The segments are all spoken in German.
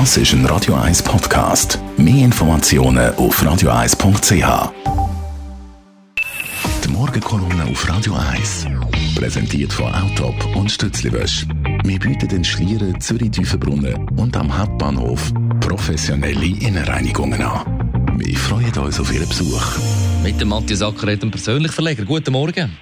Das ist ein Radio 1 Podcast. Mehr Informationen auf radio1.ch. Die Morgenkolumne auf Radio 1. Präsentiert von Autop und Stützliwösch. Wir bieten den Schlieren, Zürich-Tüfenbrunnen und am Hauptbahnhof professionelle Innenreinigungen an. Wir freuen uns auf Ihren Besuch. Mit dem Matthias Acker, dem persönlichen Verleger. Guten Morgen.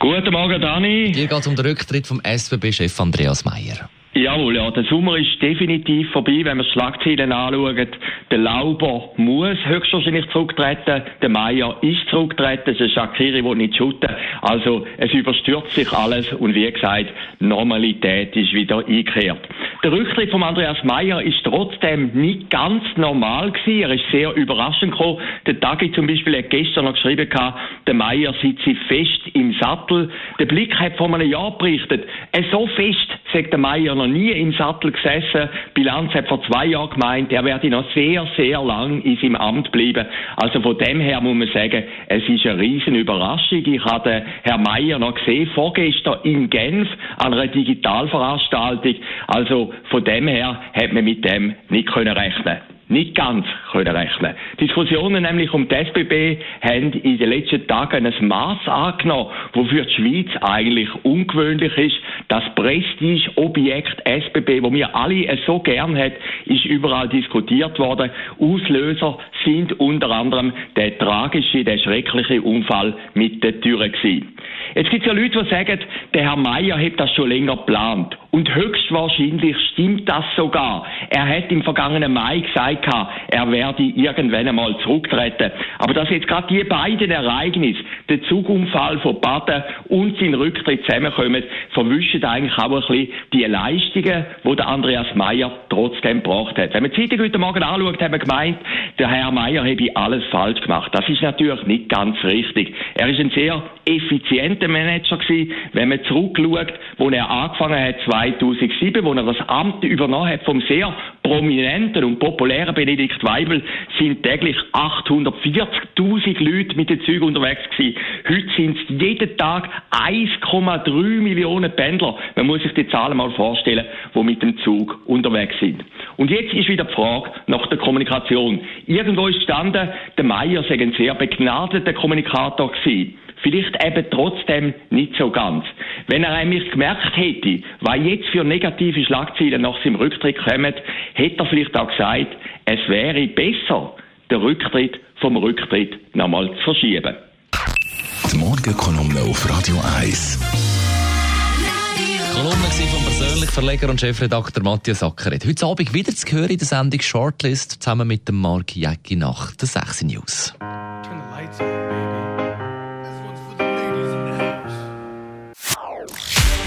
Guten Morgen, Dani. Hier geht es um den Rücktritt vom SBB-Chef Andreas Meyer. Jawohl, ja, der Sommer ist definitiv vorbei, wenn wir die Schlagzeilen anschauen. Der Lauber muss höchstwahrscheinlich zurücktreten, der Meier ist zurücktreten, der Shakiri will nicht shooten. Also, es überstürzt sich alles und wie gesagt, Normalität ist wieder eingekehrt. Der Rücktritt von Andreas Meyer ist trotzdem nicht ganz normal gewesen. Er ist sehr überraschend gekommen. Der Tagi zum Beispiel hat gestern noch geschrieben, der Meyer sitze fest im Sattel. Der Blick hat vor einem Jahr berichtet, so fest sagt der Meier noch nie im Sattel gesessen. Bilanz hat vor zwei Jahren gemeint, er werde noch sehr, sehr lang in seinem Amt bleiben. Also von dem her muss man sagen, es ist eine riesen Überraschung. Ich habe Herrn Meier noch gesehen, vorgestern in Genf, an einer Digitalveranstaltung. Also von dem her hat man mit dem nicht können rechnen nicht ganz können rechnen. Diskussionen nämlich um die SBB haben in den letzten Tagen ein Maß angenommen, wofür die Schweiz eigentlich ungewöhnlich ist. Das Prestige-Objekt SBB, wo wir alle so gern hat, ist überall diskutiert worden. Auslöser sind unter anderem der tragische, der schreckliche Unfall mit der Türe gewesen. Jetzt gibt es ja Leute, die sagen, der Herr Meier hat das schon länger geplant. Und höchstwahrscheinlich stimmt das sogar. Er hat im vergangenen Mai gesagt, er werde irgendwann einmal zurücktreten. Aber dass jetzt gerade die beiden Ereignisse, der Zugunfall von Baden und sein Rücktritt zusammenkommen, verwischen eigentlich auch ein bisschen die Leistungen, die der Andreas Meier trotzdem gebracht hat. Wenn man die Zeitung heute Morgen anschaut, haben wir gemeint, der Herr Meier habe alles falsch gemacht. Das ist natürlich nicht ganz richtig. Er ist ein sehr effizienter Manager gewesen, wenn man zurückschaut, wo er angefangen hat, 2007, wo er das Amt übernommen hat vom sehr prominenten und populären Benedikt Weibel, sind täglich 840.000 Leute mit den Zügen unterwegs gewesen. Heute sind es jeden Tag 1,3 Millionen Pendler. Man muss sich die Zahlen mal vorstellen, die mit dem Zug unterwegs sind. Und jetzt ist wieder die Frage nach der Kommunikation. Irgendwo ist gestanden, der Meier sei ein sehr begnadeter Kommunikator gewesen. Vielleicht eben trotzdem nicht so ganz. Wenn er nämlich gemerkt hätte, was jetzt für negative Schlagzeilen nach seinem Rücktritt kommen, hätte er vielleicht auch gesagt, es wäre besser, den Rücktritt vom Rücktritt nochmal zu verschieben. Die Morgenkolumne auf Radio 1. Kolumne vom persönlichen Verleger und Chefredakteur Matthias Ackeret. Heute Abend wieder zu hören in der Sendung Shortlist zusammen mit dem Mark Jäcki nach der 6 News.